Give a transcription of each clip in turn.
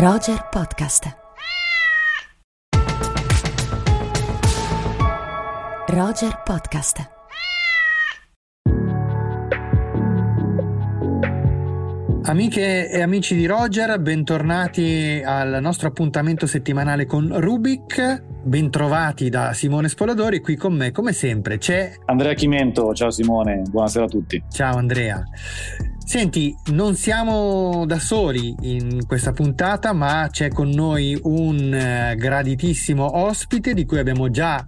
Roger Podcast. Roger Podcast. Amiche e amici di Roger, bentornati al nostro appuntamento settimanale con Rubik. Bentrovati da Simone Spoladori, qui con me come sempre c'è Andrea Chimento, ciao Simone, buonasera a tutti. Ciao Andrea. Senti, non siamo da soli in questa puntata, ma c'è con noi un eh, graditissimo ospite di cui abbiamo già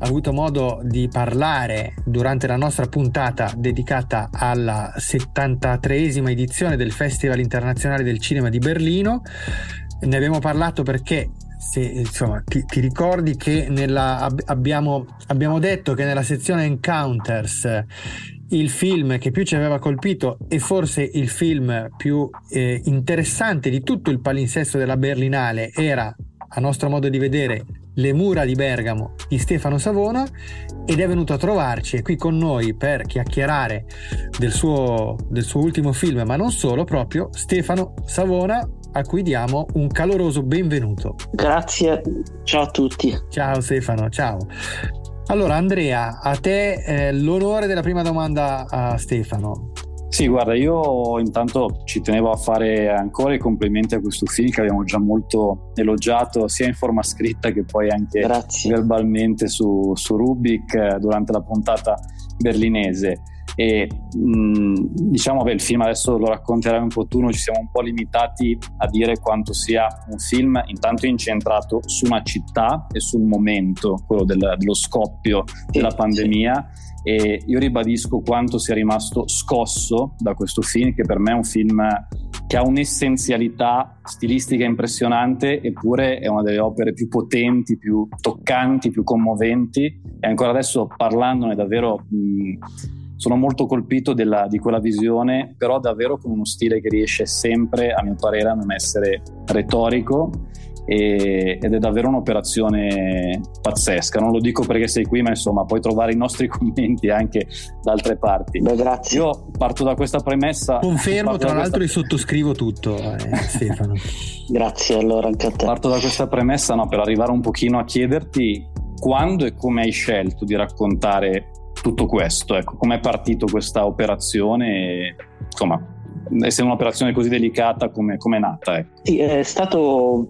avuto modo di parlare durante la nostra puntata dedicata alla 73esima edizione del Festival internazionale del cinema di Berlino. Ne abbiamo parlato perché se, insomma, ti, ti, ricordi che nella, abbiamo, abbiamo detto che nella sezione Encounters il film che più ci aveva colpito e forse il film più eh, interessante di tutto il palinsesto della Berlinale era, a nostro modo di vedere, le mura di Bergamo di Stefano Savona ed è venuto a trovarci qui con noi per chiacchierare del suo, del suo ultimo film, ma non solo, proprio Stefano Savona a cui diamo un caloroso benvenuto. Grazie, ciao a tutti. Ciao Stefano, ciao. Allora Andrea, a te eh, l'onore della prima domanda a Stefano. Sì, guarda, io intanto ci tenevo a fare ancora i complimenti a questo film che abbiamo già molto elogiato sia in forma scritta che poi anche Grazie. verbalmente su, su Rubik eh, durante la puntata berlinese e mh, diciamo che il film adesso lo racconterai un po' tu, noi ci siamo un po' limitati a dire quanto sia un film intanto incentrato su una città e sul momento, quello del, dello scoppio della pandemia. E io ribadisco quanto sia rimasto scosso da questo film che per me è un film che ha un'essenzialità stilistica impressionante eppure è una delle opere più potenti, più toccanti, più commoventi. E ancora adesso parlandone davvero mh, sono molto colpito della, di quella visione, però davvero con uno stile che riesce sempre, a mio parere, a non essere retorico e, ed è davvero un'operazione pazzesca. Non lo dico perché sei qui, ma insomma puoi trovare i nostri commenti anche da altre parti. Beh, grazie. Io parto da questa premessa. Confermo, tra l'altro, questa... sottoscrivo tutto, eh, Stefano. grazie allora anche a te. Parto da questa premessa no, per arrivare un pochino a chiederti quando e come hai scelto di raccontare tutto questo. Ecco, com'è partito questa operazione? Insomma, essendo un'operazione così delicata, come è nata? Ecco. Sì, è stato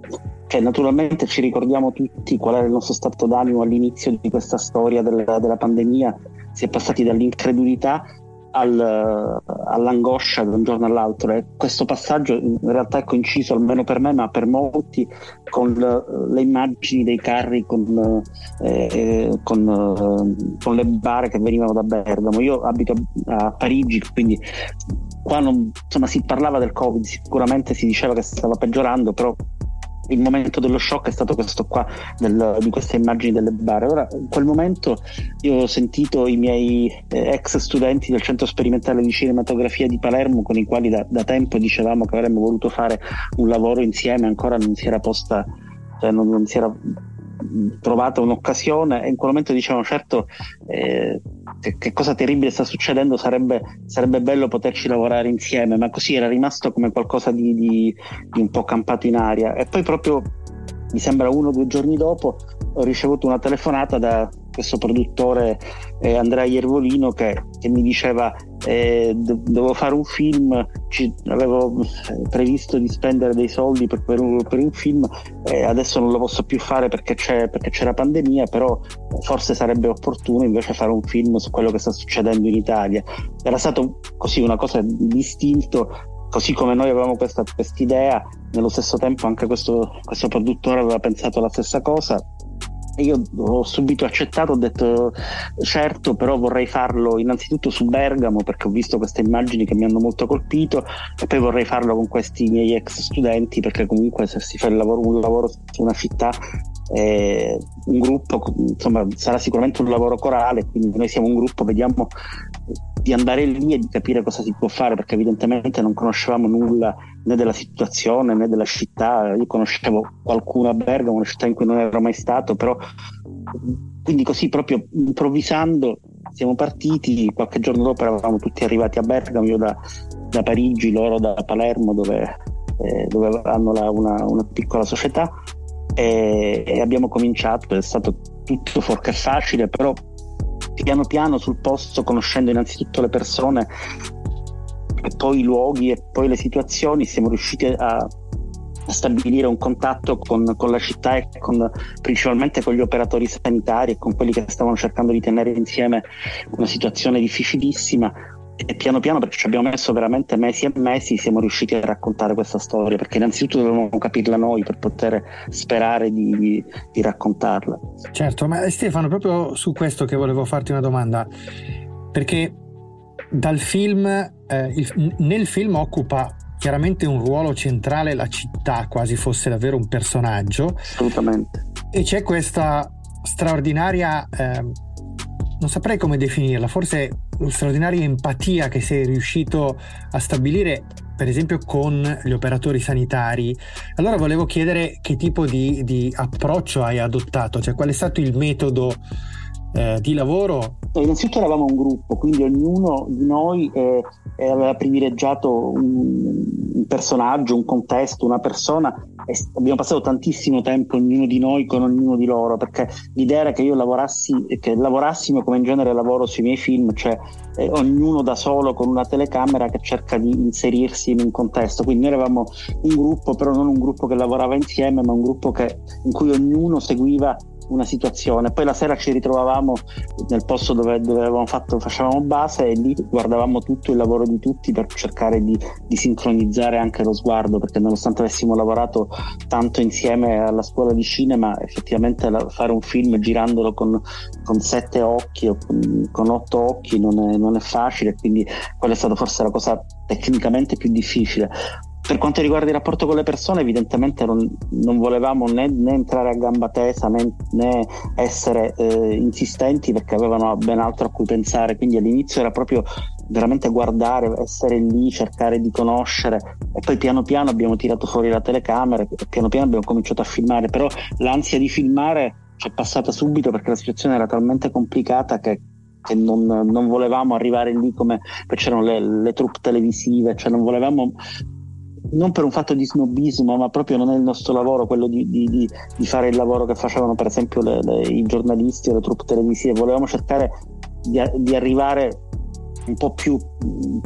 cioè, naturalmente ci ricordiamo tutti qual era il nostro stato d'animo all'inizio di questa storia della, della pandemia. Si è passati dall'incredulità al, all'angoscia da un giorno all'altro. E questo passaggio in realtà è coinciso almeno per me ma per molti con le, le immagini dei carri con, eh, con, eh, con, le bare che venivano da Bergamo. Io abito a Parigi quindi qua non, insomma, si parlava del covid sicuramente si diceva che stava peggiorando però il momento dello shock è stato questo qua del, di queste immagini delle bare. Ora, in quel momento io ho sentito i miei eh, ex studenti del centro sperimentale di cinematografia di Palermo con i quali da, da tempo dicevamo che avremmo voluto fare un lavoro insieme, ancora non si era posta, cioè non, non si era trovata un'occasione e in quel momento dicevano certo eh, che, cosa terribile sta succedendo sarebbe, sarebbe, bello poterci lavorare insieme. Ma così era rimasto come qualcosa di, di, di un po' campato in aria. E poi proprio mi sembra uno o due giorni dopo ho ricevuto una telefonata da questo produttore eh, Andrea Iervolino che, che mi diceva eh, do- dovevo fare un film, ci, avevo eh, previsto di spendere dei soldi per, per, un, per un, film, eh, adesso non lo posso più fare perché, perché c'era pandemia, però forse sarebbe opportuno invece fare un film su quello che sta succedendo in Italia. Era stato così una cosa distinto così come noi avevamo questa idea, nello stesso tempo anche questo, questo, produttore aveva pensato la stessa cosa io ho subito accettato, ho detto certo, però vorrei farlo innanzitutto su Bergamo perché ho visto queste immagini che mi hanno molto colpito e poi vorrei farlo con questi miei ex studenti perché comunque se si fa lavoro, un lavoro su una città eh, un gruppo, insomma sarà sicuramente un lavoro corale, quindi noi siamo un gruppo, vediamo di andare lì e di capire cosa si può fare perché evidentemente non conoscevamo nulla né della situazione né della città. Io conoscevo qualcuno a Bergamo una città in cui non ero mai stato però quindi così proprio improvvisando siamo partiti. Qualche giorno dopo eravamo tutti arrivati a Bergamo io da, da Parigi loro da Palermo dove eh, dove hanno la, una, una, piccola società. E, e, abbiamo cominciato, è stato tutto forché facile, però piano piano sul posto, conoscendo innanzitutto le persone e poi i luoghi e poi le situazioni, siamo riusciti a stabilire un contatto con, con la città e con, principalmente con gli operatori sanitari e con quelli che stavano cercando di tenere insieme una situazione difficilissima. E piano piano perché ci abbiamo messo veramente mesi e mesi siamo riusciti a raccontare questa storia perché innanzitutto dovevamo capirla noi per poter sperare di, di, raccontarla. Certo ma Stefano proprio su questo che volevo farti una domanda. Perché dal film eh, il, nel film occupa chiaramente un ruolo centrale la città, quasi fosse davvero un personaggio. Assolutamente. E c'è questa straordinaria, eh, non saprei come definirla, forse straordinaria empatia che sei riuscito a stabilire per esempio con gli operatori sanitari. Allora volevo chiedere che tipo di, di approccio hai adottato, cioè qual è stato il metodo eh, di lavoro? Innanzitutto eravamo un gruppo, quindi ognuno di noi eh, aveva privilegiato un, un, personaggio, un contesto, una persona e abbiamo passato tantissimo tempo ognuno di noi con ognuno di loro perché l'idea era che io lavorassi, che lavorassimo come in genere lavoro sui miei film, cioè eh, ognuno da solo con una telecamera che cerca di inserirsi in un contesto. Quindi noi eravamo un gruppo, però non un gruppo che lavorava insieme, ma un gruppo che, in cui ognuno seguiva una situazione. Poi la sera ci ritrovavamo nel posto dove, dove avevamo fatto, facevamo base e lì guardavamo tutto il lavoro di tutti per cercare di, di sincronizzare anche lo sguardo, perché nonostante avessimo lavorato tanto insieme alla scuola di cinema, effettivamente la, fare un film girandolo con, con sette occhi o con, con otto occhi non è, non è facile, quindi quella è stata forse la cosa tecnicamente più difficile. Per quanto riguarda il rapporto con le persone, evidentemente non, non volevamo né, né, entrare a gamba tesa né, né essere eh, insistenti perché avevano ben altro a cui pensare. Quindi all'inizio era proprio veramente guardare, essere lì, cercare di conoscere e poi piano piano abbiamo tirato fuori la telecamera e piano piano abbiamo cominciato a filmare. Però l'ansia di filmare ci è passata subito perché la situazione era talmente complicata che che non, non, volevamo arrivare lì come c'erano le, le troupe televisive, cioè non volevamo non per un fatto di snobismo, ma proprio non è il nostro lavoro quello di, di, di fare il lavoro che facevano per esempio le, le, i giornalisti o le truppe televisive, volevamo cercare di, di arrivare un po' più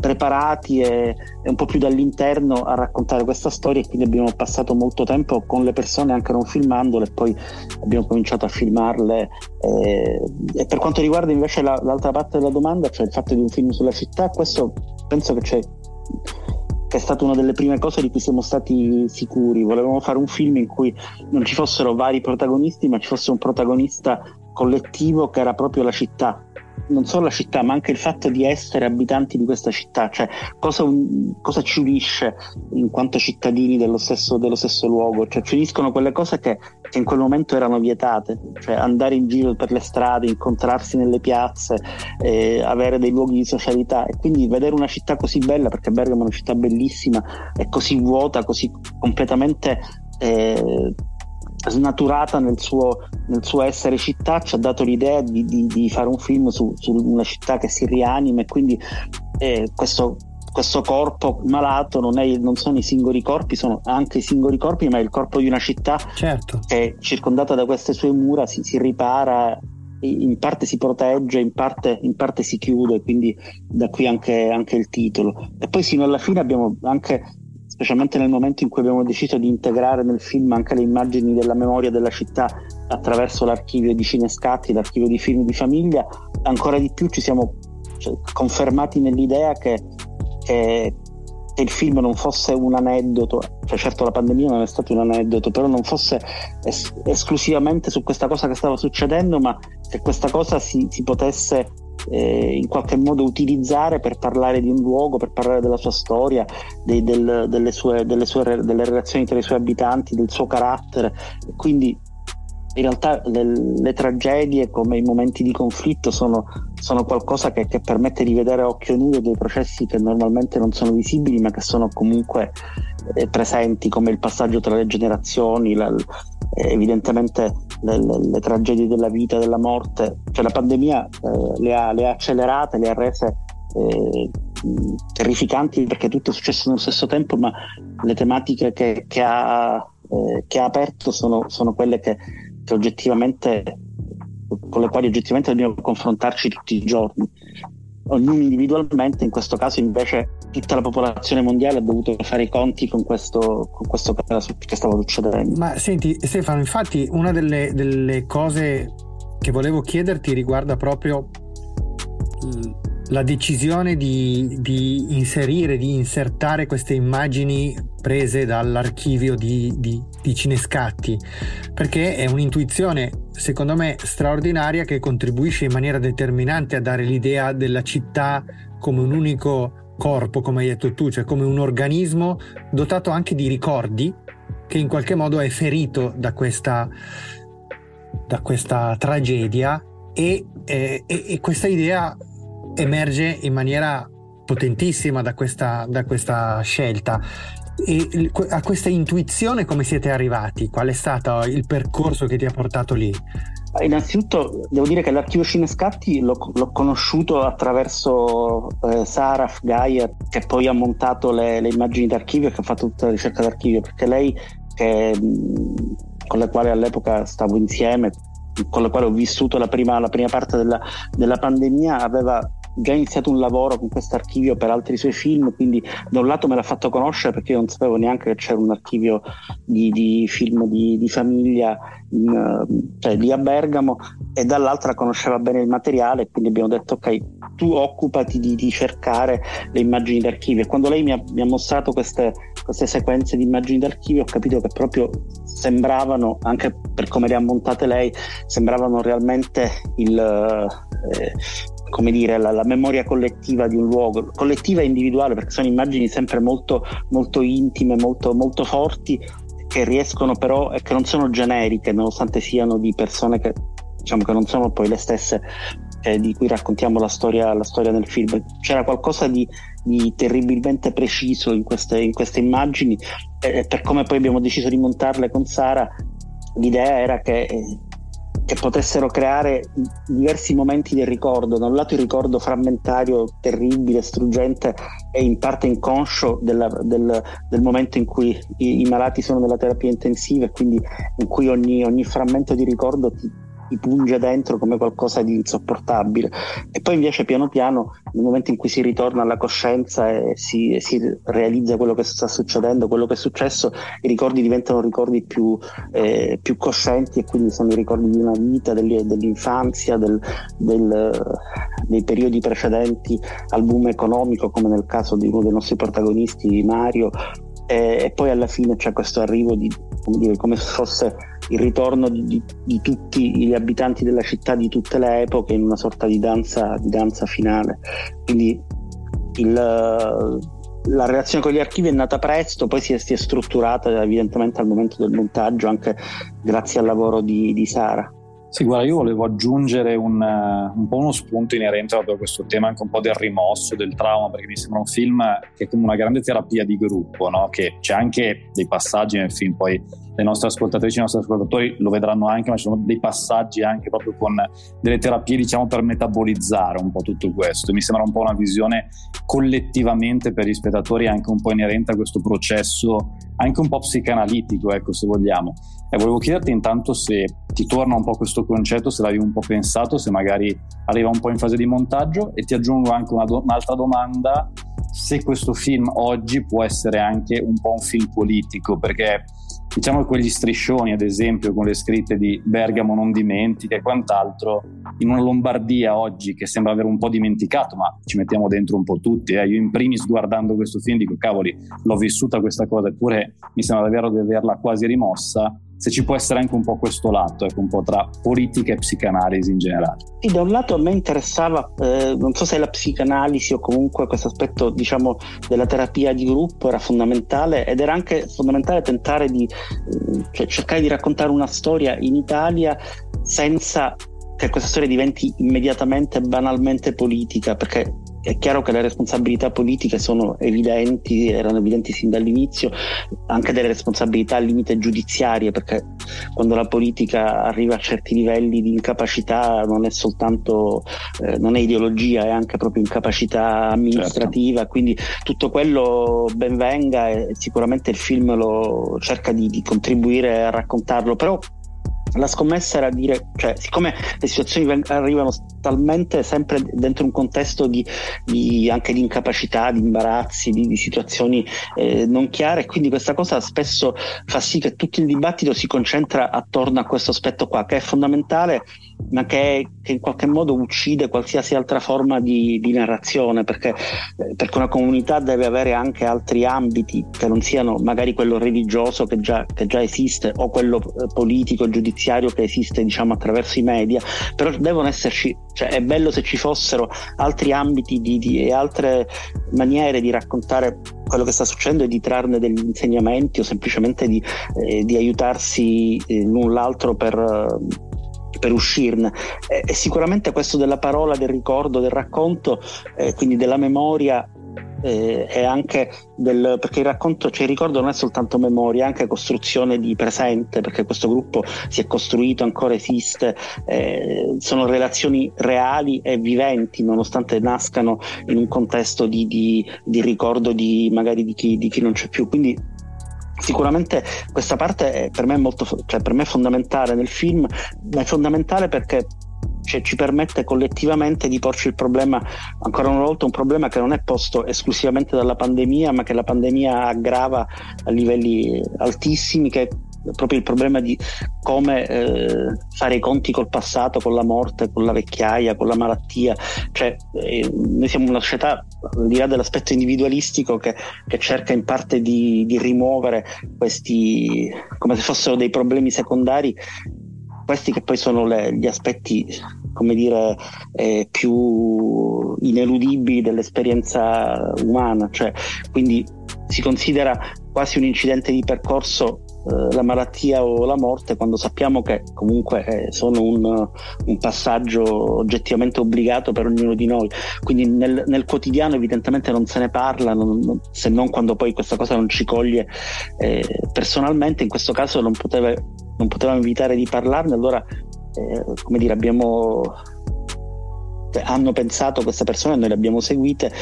preparati e, e, un po' più dall'interno a raccontare questa storia e quindi abbiamo passato molto tempo con le persone anche non filmandole e poi abbiamo cominciato a filmarle e, e per quanto riguarda invece la, l'altra parte della domanda cioè il fatto di un film sulla città questo penso che c'è che è stata una delle prime cose di cui siamo stati sicuri. Volevamo fare un film in cui non ci fossero vari protagonisti, ma ci fosse un protagonista collettivo che era proprio la città. Non solo la città, ma anche il fatto di essere abitanti di questa città, cioè cosa, cosa ci unisce in quanto cittadini dello stesso, dello stesso luogo, cioè ci uniscono quelle cose che, che, in quel momento erano vietate, cioè andare in giro per le strade, incontrarsi nelle piazze, eh, avere dei luoghi di socialità. E quindi vedere una città così bella, perché Bergamo è una città bellissima, è così vuota, così completamente... Eh, snaturata nel suo, nel suo, essere città, ci ha dato l'idea di, di, di fare un film su, su, una città che si rianima e quindi eh, questo, questo, corpo malato non, è, non, sono i singoli corpi, sono anche i singoli corpi, ma è il corpo di una città certo. che circondata da queste sue mura si, si ripara in parte si protegge, in parte, in parte, si chiude, quindi da qui anche, anche, il titolo. E poi sino alla fine abbiamo anche specialmente nel momento in cui abbiamo deciso di integrare nel film anche le immagini della memoria della città attraverso l'archivio di cinescatti, l'archivio di film di famiglia, ancora di più ci siamo cioè, confermati nell'idea che, che, che, il film non fosse un aneddoto, cioè certo la pandemia non è stato un aneddoto, però non fosse es- esclusivamente su questa cosa che stava succedendo, ma che questa cosa si, si potesse eh, in qualche modo utilizzare per parlare di un luogo, per parlare della sua storia, dei, del, delle, sue, delle, sue, delle relazioni tra i suoi abitanti, del suo carattere. Quindi in realtà le, le, tragedie come i momenti di conflitto sono, sono qualcosa che, che, permette di vedere a occhio nudo dei processi che normalmente non sono visibili ma che sono comunque eh, presenti come il passaggio tra le generazioni, la, evidentemente le, le, le, tragedie della vita, della morte, cioè la pandemia eh, le, ha, le, ha, accelerate, le ha rese eh, terrificanti perché tutto è successo nello stesso tempo, ma le tematiche che, che, ha, eh, che ha, aperto sono, sono quelle che, che, con le quali oggettivamente dobbiamo confrontarci tutti i giorni. Ognuno individualmente, in questo caso invece tutta la popolazione mondiale ha dovuto fare i conti con questo, con questo che stava succedendo. Ma senti Stefano, infatti una delle, delle cose che volevo chiederti riguarda proprio la decisione di, di, inserire, di insertare queste immagini prese dall'archivio di, di, di Cinescatti, perché è un'intuizione, secondo me, straordinaria che contribuisce in maniera determinante a dare l'idea della città come un unico corpo, come hai detto tu, cioè come un organismo dotato anche di ricordi che in qualche modo è ferito da questa, da questa tragedia e, e, e questa idea emerge in maniera potentissima da questa, da questa scelta. E a questa intuizione come siete arrivati? Qual è stato il percorso che ti ha portato lì? Innanzitutto devo dire che l'archivio Cinescatti l'ho, l'ho conosciuto attraverso eh, Sarah Gaia che poi ha montato le, le, immagini d'archivio e che ha fatto tutta la ricerca d'archivio perché lei che, con la quale all'epoca stavo insieme con la quale ho vissuto la prima, la prima parte della, della pandemia aveva già iniziato un lavoro con questo archivio per altri suoi film, quindi da un lato me l'ha fatto conoscere perché io non sapevo neanche che c'era un archivio di, di film di, di famiglia in, cioè, lì a Bergamo e dall'altra conosceva bene il materiale, quindi abbiamo detto ok, tu occupati di, di cercare le immagini d'archivio. E quando lei mi ha, mi ha mostrato queste, queste sequenze di immagini d'archivio ho capito che proprio sembravano, anche per come le ha montate lei, sembravano realmente il, eh, come dire, la, la, memoria collettiva di un luogo, collettiva e individuale, perché sono immagini sempre molto, molto intime, molto, molto forti, che riescono però e che non sono generiche, nonostante siano di persone che, diciamo, che non sono poi le stesse eh, di cui raccontiamo la storia, la storia nel film. C'era qualcosa di, di terribilmente preciso in queste, in queste immagini e per come poi abbiamo deciso di montarle con Sara, l'idea era che eh, che potessero creare diversi momenti del ricordo, da un lato il ricordo frammentario, terribile, struggente e in parte inconscio della, del, del, momento in cui i, i, malati sono nella terapia intensiva e quindi in cui ogni, ogni frammento di ricordo ti, ti punge dentro come qualcosa di insopportabile. E poi invece piano piano, nel momento in cui si ritorna alla coscienza e si, si realizza quello che sta succedendo, quello che è successo, i ricordi diventano ricordi più, eh, più coscienti e quindi sono i ricordi di una vita, dell'infanzia, del, del, dei periodi precedenti al boom economico, come nel caso di uno dei nostri protagonisti, Mario, e, e poi alla fine c'è questo arrivo di come, dire, come se fosse il ritorno di, di, tutti gli abitanti della città di tutte le epoche in una sorta di danza, di danza finale. Quindi il, la relazione con gli archivi è nata presto, poi si è, si è, strutturata evidentemente al momento del montaggio, anche grazie al lavoro di, di Sara. Sì, guarda, io volevo aggiungere un, un, po' uno spunto inerente a questo tema, anche un po' del rimosso, del trauma, perché mi sembra un film che è come una grande terapia di gruppo, no? che c'è anche dei passaggi nel film, poi le nostre ascoltatrici i nostri ascoltatori lo vedranno anche, ma ci sono dei passaggi anche proprio con delle terapie, diciamo, per metabolizzare un po' tutto questo. Mi sembra un po' una visione collettivamente per gli spettatori anche un po' inerente a questo processo, anche un po' psicanalitico, ecco, se vogliamo. E volevo chiederti intanto se ti torna un po' questo concetto, se l'avevi un po' pensato, se magari arriva un po' in fase di montaggio e ti aggiungo anche una do- un'altra domanda, se questo film oggi può essere anche un po' un film politico, perché diciamo quegli striscioni, ad esempio, con le scritte di Bergamo non dimentica e quant'altro, in una Lombardia oggi che sembra aver un po' dimenticato, ma ci mettiamo dentro un po' tutti. Eh. Io in primis guardando questo film dico, cavoli, l'ho vissuta questa cosa, eppure mi sembra davvero di averla quasi rimossa se ci può essere anche un po' questo lato, ecco, un po' tra politica e psicanalisi in generale. Sì, da un lato a me interessava, eh, non so se la psicanalisi o comunque questo aspetto, diciamo, della terapia di gruppo era fondamentale ed era anche fondamentale tentare di, eh, cioè cercare di raccontare una storia in Italia senza che questa storia diventi immediatamente banalmente politica, perché è chiaro che le responsabilità politiche sono evidenti, erano evidenti sin dall'inizio, anche delle responsabilità al limite giudiziarie, perché quando la politica arriva a certi livelli di incapacità non è soltanto, eh, non è ideologia, è anche proprio incapacità amministrativa, certo. quindi tutto quello ben venga e sicuramente il film lo cerca di, di contribuire a raccontarlo, però la scommessa era dire, cioè, siccome le situazioni arrivano talmente sempre dentro un contesto di, di anche di incapacità, di imbarazzi, di, di situazioni eh, non chiare, quindi questa cosa spesso fa sì che tutto il dibattito si concentra attorno a questo aspetto qua, che è fondamentale ma che, che, in qualche modo uccide qualsiasi altra forma di, di narrazione, perché, eh, perché, una comunità deve avere anche altri ambiti che non siano magari quello religioso che già, che già esiste o quello eh, politico, giudiziario che esiste diciamo attraverso i media, però devono esserci, cioè è bello se ci fossero altri ambiti di, di, e altre maniere di raccontare quello che sta succedendo e di trarne degli insegnamenti o semplicemente di, eh, di aiutarsi eh, l'un l'altro per per uscirne. E sicuramente questo della parola, del ricordo, del racconto, eh, quindi della memoria eh, e anche del, perché il racconto, cioè il ricordo non è soltanto memoria, è anche costruzione di presente, perché questo gruppo si è costruito, ancora esiste, eh, sono relazioni reali e viventi, nonostante nascano in un contesto di, di, di ricordo di magari di chi, di chi non c'è più. Quindi Sicuramente questa parte è, per me è molto, cioè per me è fondamentale nel film, ma è fondamentale perché cioè, ci permette collettivamente di porci il problema, ancora una volta un problema che non è posto esclusivamente dalla pandemia, ma che la pandemia aggrava a livelli altissimi, che proprio il problema di come eh, fare i conti col passato, con la morte, con la vecchiaia, con la malattia. Cioè, eh, noi siamo una società, al di là dell'aspetto individualistico, che, che cerca in parte di, di, rimuovere questi, come se fossero dei problemi secondari, questi che poi sono le, gli aspetti, come dire, eh, più ineludibili dell'esperienza umana. Cioè, quindi si considera quasi un incidente di percorso la malattia o la morte quando sappiamo che comunque eh, sono un, un, passaggio oggettivamente obbligato per ognuno di noi. Quindi nel, nel quotidiano evidentemente non se ne parla, non, se non quando poi questa cosa non ci coglie eh, personalmente, in questo caso non, poteva, non potevamo evitare di parlarne, allora eh, come dire abbiamo hanno pensato queste persone, noi le abbiamo seguite,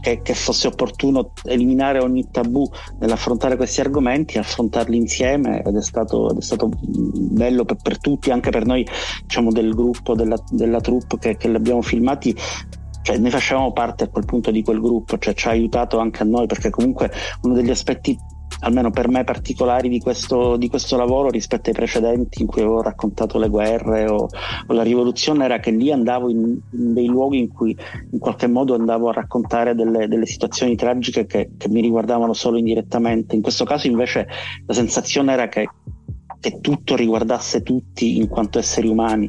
che, che, fosse opportuno eliminare ogni tabù nell'affrontare questi argomenti, affrontarli insieme ed è stato, ed è stato bello per, per, tutti, anche per noi diciamo, del gruppo, della, della troupe che, che li abbiamo filmati, cioè, noi facevamo parte a quel punto di quel gruppo, cioè ci ha aiutato anche a noi perché comunque uno degli aspetti almeno per me particolari di questo, di questo, lavoro rispetto ai precedenti in cui avevo raccontato le guerre o, o la rivoluzione era che lì andavo in, in, dei luoghi in cui in qualche modo andavo a raccontare delle, delle situazioni tragiche che, che, mi riguardavano solo indirettamente. In questo caso invece la sensazione era che, che tutto riguardasse tutti in quanto esseri umani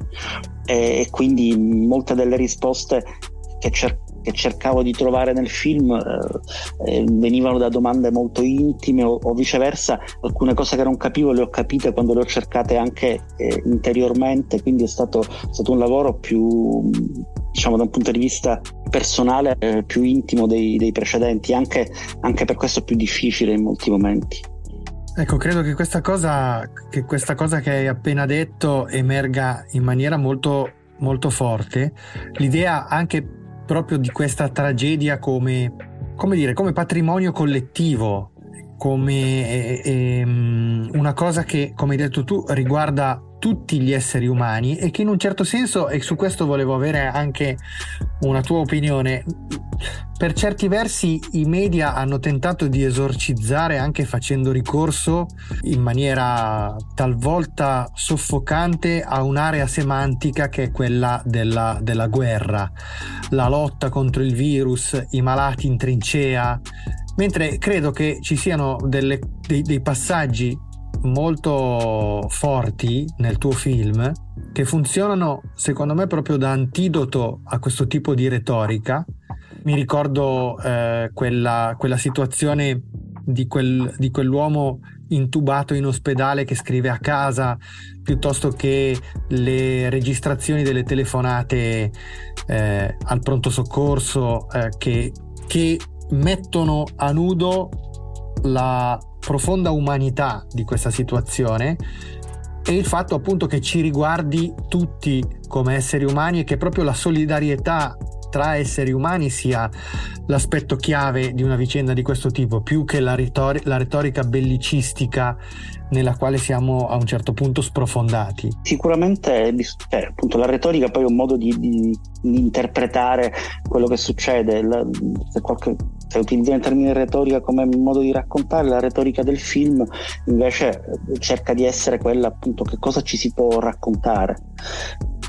e, e quindi molte delle risposte che cercavo che cercavo di trovare nel film eh, eh, venivano da domande molto intime o, o, viceversa alcune cose che non capivo le ho capite quando le ho cercate anche eh, interiormente quindi è stato, stato, un lavoro più diciamo da un punto di vista personale eh, più intimo dei, dei precedenti anche, anche per questo più difficile in molti momenti Ecco, credo che questa, cosa, che questa cosa che hai appena detto emerga in maniera molto, molto forte. L'idea anche proprio di questa tragedia come, come, dire, come patrimonio collettivo, come eh, eh, una cosa che, come hai detto tu, riguarda tutti gli esseri umani e che in un certo senso, e su questo volevo avere anche una tua opinione, per certi versi i media hanno tentato di esorcizzare anche facendo ricorso in maniera talvolta soffocante a un'area semantica che è quella della, della guerra, la lotta contro il virus, i malati in trincea, mentre credo che ci siano delle, dei, dei passaggi molto forti nel tuo film che funzionano secondo me proprio da antidoto a questo tipo di retorica. Mi ricordo eh, quella, quella, situazione di, quel, di, quell'uomo intubato in ospedale che scrive a casa piuttosto che le registrazioni delle telefonate eh, al pronto soccorso eh, che, che mettono a nudo la profonda umanità di questa situazione e il fatto appunto che ci riguardi tutti come esseri umani e che proprio la solidarietà tra esseri umani sia l'aspetto chiave di una vicenda di questo tipo, più che la, ritor- la retorica bellicistica nella quale siamo a un certo punto sprofondati. Sicuramente cioè, appunto, la retorica poi è un modo di, di, di interpretare quello che succede. La, qualche, se utilizziamo il termine retorica come modo di raccontare, la retorica del film invece cerca di essere quella appunto che cosa ci si può raccontare.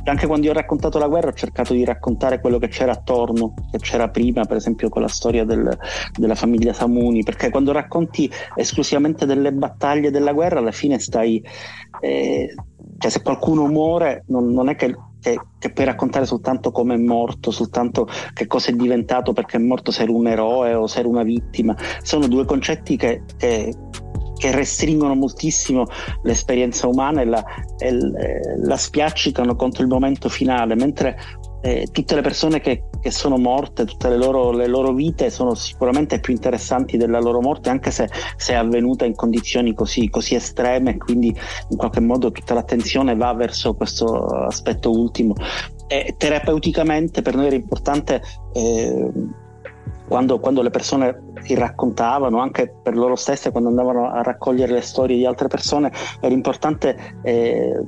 Anche quando io ho raccontato la guerra ho cercato di raccontare quello che c'era attorno, che c'era prima, per esempio con la storia del, della famiglia Samuni, perché quando racconti esclusivamente delle battaglie della guerra, alla fine stai... Eh, cioè se qualcuno muore non, non è che che, che, puoi raccontare soltanto come è morto, soltanto che cosa è diventato perché è morto se era un eroe o se era una vittima. Sono due concetti che, che, che restringono moltissimo l'esperienza umana e la, e la spiaccicano contro il momento finale, mentre eh, tutte le persone che, che, sono morte, tutte le loro, le loro, vite sono sicuramente più interessanti della loro morte, anche se, se è avvenuta in condizioni così, così, estreme, quindi in qualche modo tutta l'attenzione va verso questo aspetto ultimo. E terapeuticamente per noi era importante eh, quando, quando, le persone si raccontavano, anche per loro stesse, quando andavano a raccogliere le storie di altre persone, era importante eh,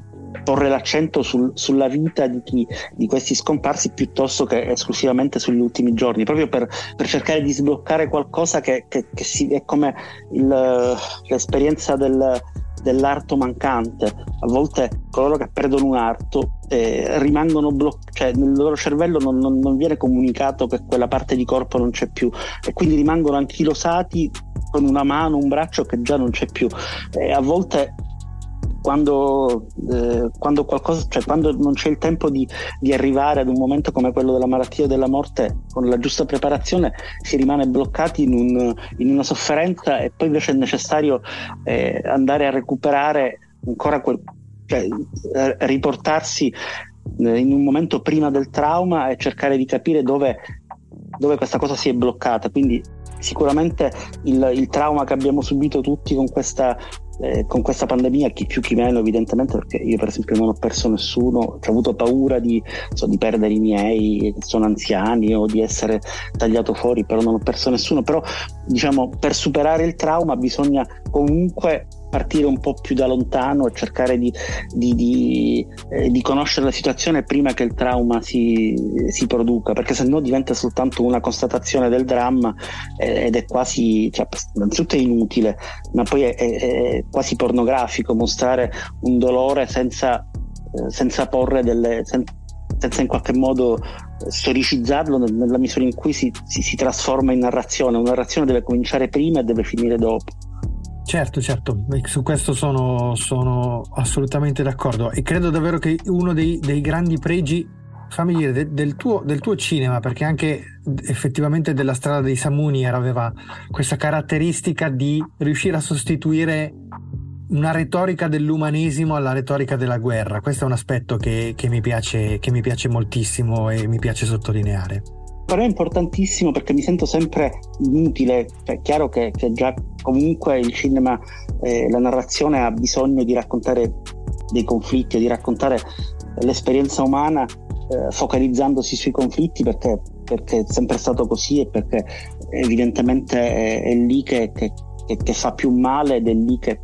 porre l'accento sul, sulla vita di, chi, di, questi scomparsi piuttosto che esclusivamente sugli ultimi giorni, proprio per, per cercare di sbloccare qualcosa che, che, che si, è come il, l'esperienza del, dell'arto mancante. A volte coloro che perdono un arto eh, rimangono bloccati, cioè nel loro cervello non, non, non, viene comunicato che quella parte di corpo non c'è più e quindi rimangono anchilosati con una mano, un braccio che già non c'è più. E a volte quando, eh, quando, qualcosa, cioè quando non c'è il tempo di, di, arrivare ad un momento come quello della malattia o della morte, con la giusta preparazione si rimane bloccati in, un, in una sofferenza e poi invece è necessario eh, andare a recuperare ancora quel, cioè, riportarsi eh, in un momento prima del trauma e cercare di capire dove, dove questa cosa si è bloccata. Quindi sicuramente il, il, trauma che abbiamo subito tutti con questa eh, con questa pandemia, chi più chi meno evidentemente, perché io per esempio non ho perso nessuno, ho avuto paura di, so, di perdere i miei, sono anziani o di essere tagliato fuori, però non ho perso nessuno, però diciamo per superare il trauma bisogna comunque partire un po' più da lontano e cercare di, di, di, eh, di conoscere la situazione prima che il trauma si, si produca, perché se no diventa soltanto una constatazione del dramma eh, ed è quasi, cioè, innanzitutto è inutile, ma poi è, è, è quasi pornografico mostrare un dolore senza, eh, senza porre delle... Sen- senza in qualche modo storicizzarlo nella misura in cui si, si, si trasforma in narrazione. Una narrazione deve cominciare prima e deve finire dopo. Certo, certo, su questo sono, sono, assolutamente d'accordo e credo davvero che uno dei, dei grandi pregi, fammi dire, de, del, tuo, del, tuo, cinema, perché anche effettivamente della strada dei Samuni aveva questa caratteristica di riuscire a sostituire una retorica dell'umanesimo alla retorica della guerra. Questo è un aspetto che, che, mi, piace, che mi piace moltissimo e mi piace sottolineare per me è importantissimo perché mi sento sempre inutile, cioè, è chiaro che, che, già comunque il cinema, eh, la narrazione ha bisogno di raccontare dei conflitti, di raccontare l'esperienza umana eh, focalizzandosi sui conflitti perché, perché, è sempre stato così e perché evidentemente è, è lì che, che, che, fa più male ed è lì che,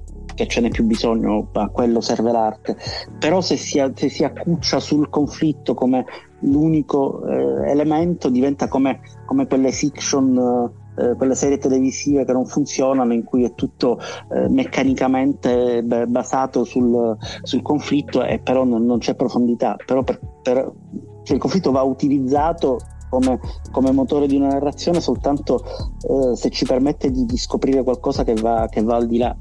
ce n'è più bisogno, a quello serve l'arte. Però se si, se si accuccia sul conflitto come l'unico eh, elemento diventa come, come quelle fiction, eh, quelle serie televisive che non funzionano, in cui è tutto eh, meccanicamente beh, basato sul, sul, conflitto e però non, non c'è profondità. Però per, per, cioè il conflitto va utilizzato come, come, motore di una narrazione soltanto eh, se ci permette di, di scoprire qualcosa che va, che va al di là.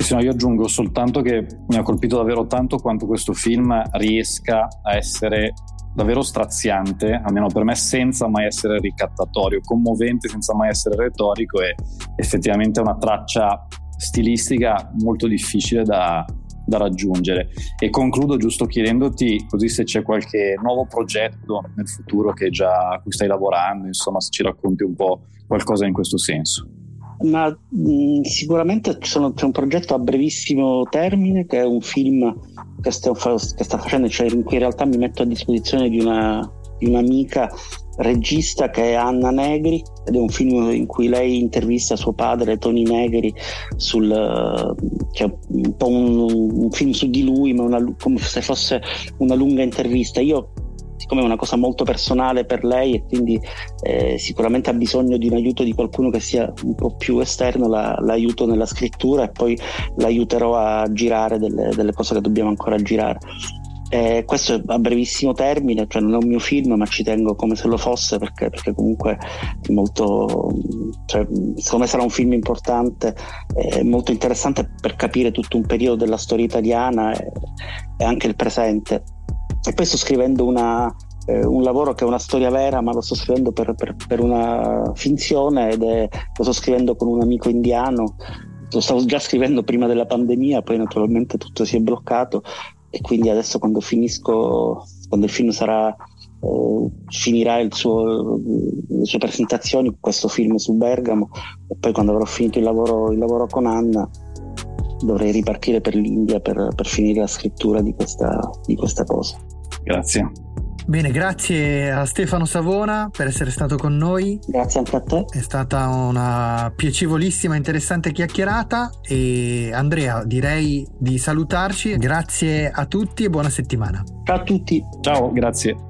Sì, no, io aggiungo soltanto che mi ha colpito davvero tanto quanto questo film riesca a essere davvero straziante, almeno per me, senza mai essere ricattatorio, commovente senza mai essere retorico e effettivamente una traccia stilistica molto difficile da, da raggiungere. E concludo giusto chiedendoti così se c'è qualche nuovo progetto nel futuro che già, a cui stai lavorando, insomma se ci racconti un po' qualcosa in questo senso. Ma mh, sicuramente sono, c'è un progetto a brevissimo termine che è un film che, sto, che sta facendo, cioè in cui in realtà mi metto a disposizione di, una, di un'amica regista che è Anna Negri ed è un film in cui lei intervista suo padre Tony Negri sul cioè un po' un, un, film su di lui ma una, come se fosse una lunga intervista. Io siccome è una cosa molto personale per lei e quindi eh, sicuramente ha bisogno di un aiuto di qualcuno che sia un po' più esterno, la, l'aiuto nella scrittura e poi l'aiuterò a girare delle, delle cose che dobbiamo ancora girare. Eh, questo è a brevissimo termine, cioè non è un mio film, ma ci tengo come se lo fosse perché, perché comunque è molto, cioè, secondo me sarà un film importante, eh, molto interessante per capire tutto un periodo della storia italiana e, e anche il presente. E poi sto scrivendo una, eh, un lavoro che è una storia vera, ma lo sto scrivendo per, per, per una finzione ed è, lo sto scrivendo con un amico indiano. Lo stavo già scrivendo prima della pandemia, poi naturalmente tutto si è bloccato e quindi adesso quando finisco, quando il film sarà eh, finirà suo, le sue presentazioni, questo film su Bergamo, e poi quando avrò finito il lavoro, il lavoro con Anna dovrei ripartire per l'India per, per finire la scrittura di questa, di questa cosa. Grazie. Bene, grazie a Stefano Savona per essere stato con noi. Grazie anche a te. È stata una piacevolissima, interessante chiacchierata e Andrea direi di salutarci. Grazie a tutti e buona settimana. Ciao a tutti. Ciao, grazie.